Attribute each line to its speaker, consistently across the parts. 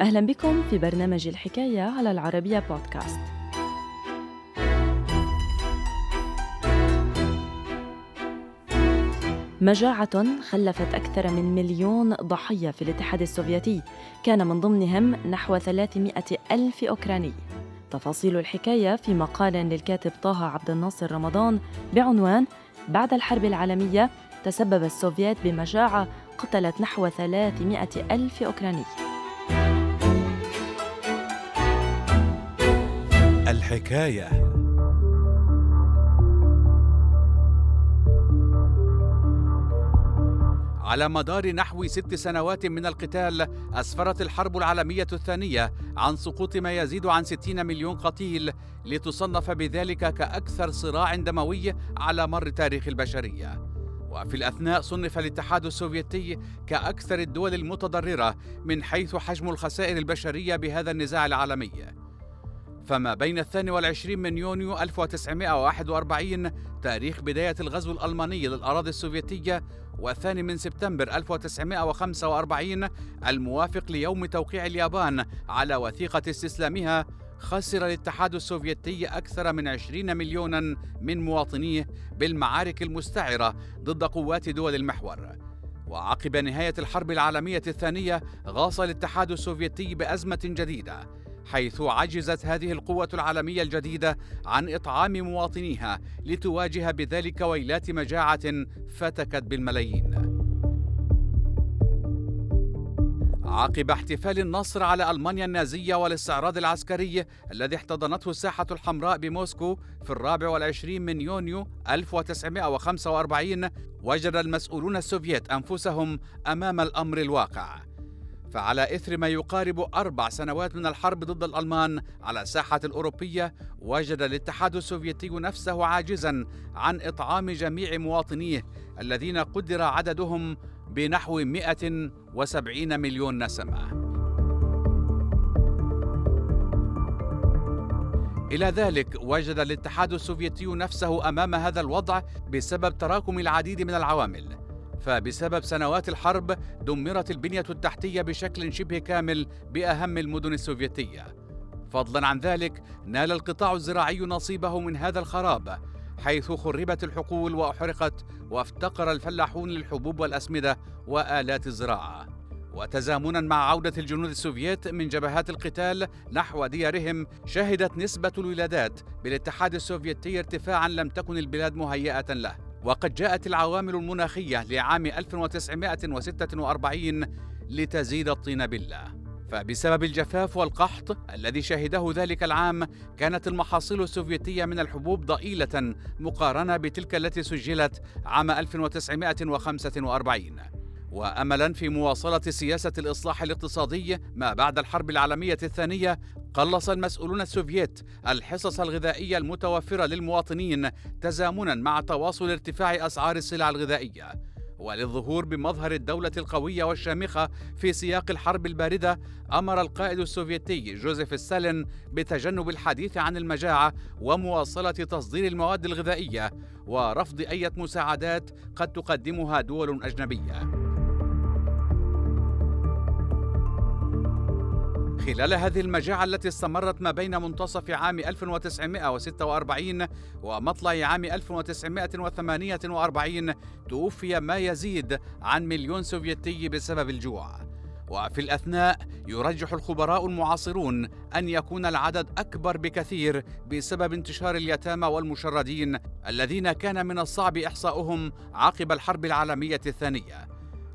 Speaker 1: أهلا بكم في برنامج الحكاية على العربية بودكاست. مجاعة خلفت أكثر من مليون ضحية في الاتحاد السوفيتي. كان من ضمنهم نحو 300 ألف أوكراني. تفاصيل الحكاية في مقال للكاتب طه عبد الناصر رمضان بعنوان بعد الحرب العالمية تسبب السوفيات بمجاعة قتلت نحو 300 ألف أوكراني
Speaker 2: الحكاية. على مدار نحو ست سنوات من القتال أسفرت الحرب العالمية الثانية عن سقوط ما يزيد عن 60 مليون قتيل لتصنف بذلك كأكثر صراع دموي على مر تاريخ البشرية. وفي الأثناء صنف الاتحاد السوفيتي كأكثر الدول المتضررة من حيث حجم الخسائر البشرية بهذا النزاع العالمي. فما بين الثاني والعشرين من يونيو 1941 تاريخ بداية الغزو الألماني للأراضي السوفيتية والثاني من سبتمبر 1945 الموافق ليوم توقيع اليابان على وثيقة استسلامها خسر الاتحاد السوفيتي أكثر من 20 مليونا من مواطنيه بالمعارك المستعرة ضد قوات دول المحور. وعقب نهاية الحرب العالمية الثانية غاص الاتحاد السوفيتي بأزمة جديدة. حيث عجزت هذه القوة العالمية الجديدة عن إطعام مواطنيها لتواجه بذلك ويلات مجاعة فتكت بالملايين. عقب احتفال النصر على ألمانيا النازية والاستعراض العسكري الذي احتضنته الساحة الحمراء بموسكو في الرابع والعشرين من يونيو 1945 وجد المسؤولون السوفيت أنفسهم أمام الأمر الواقع فعلى إثر ما يقارب أربع سنوات من الحرب ضد الألمان على الساحة الأوروبية وجد الاتحاد السوفيتي نفسه عاجزا عن إطعام جميع مواطنيه الذين قدر عددهم بنحو 170 مليون نسمة. إلى ذلك وجد الاتحاد السوفيتي نفسه أمام هذا الوضع بسبب تراكم العديد من العوامل. فبسبب سنوات الحرب دمرت البنية التحتية بشكل شبه كامل بأهم المدن السوفيتية. فضلا عن ذلك نال القطاع الزراعي نصيبه من هذا الخراب حيث خربت الحقول وأحرقت وافتقر الفلاحون للحبوب والأسمدة وآلات الزراعة وتزامنا مع عودة الجنود السوفييت من جبهات القتال نحو ديارهم شهدت نسبة الولادات بالاتحاد السوفيتي ارتفاعا لم تكن البلاد مهيئة له وقد جاءت العوامل المناخية لعام 1946 لتزيد الطين بلة فبسبب الجفاف والقحط الذي شهده ذلك العام كانت المحاصيل السوفيتية من الحبوب ضئيلة مقارنة بتلك التي سجلت عام 1945 واملا في مواصلة سياسة الإصلاح الاقتصادي ما بعد الحرب العالمية الثانية قلص المسؤولون السوفييت الحصص الغذائية المتوفرة للمواطنين تزامنا مع تواصل ارتفاع أسعار السلع الغذائية وللظهور بمظهر الدولة القوية والشامخة في سياق الحرب الباردة أمر القائد السوفيتي جوزيف ستالين بتجنب الحديث عن المجاعة ومواصلة تصدير المواد الغذائية ورفض أي مساعدات قد تقدمها دول أجنبية. خلال هذه المجاعة التي استمرت ما بين منتصف عام 1946 ومطلع عام 1948 توفي ما يزيد عن مليون سوفيتي بسبب الجوع. وفي الأثناء يرجح الخبراء المعاصرون أن يكون العدد أكبر بكثير بسبب انتشار اليتامى والمشردين الذين كان من الصعب إحصاؤهم عقب الحرب العالمية الثانية.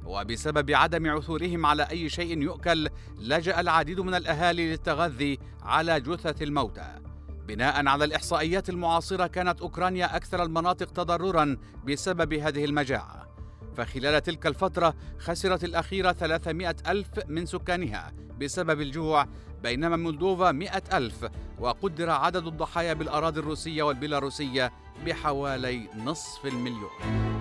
Speaker 2: وبسبب عدم عثورهم على أي شيء يؤكل لجأ العديد من الأهالي للتغذي على جثث الموتى. بناء على الإحصائيات المعاصرة كانت أوكرانيا أكثر المناطق تضررا بسبب هذه المجاعة. فخلال تلك الفترة خسرت الأخيرة 300 ألف من سكانها بسبب الجوع بينما مولدوفا 100 ألف وقدر عدد الضحايا بالأراضي الروسية والبيلاروسية بحوالي نصف المليون.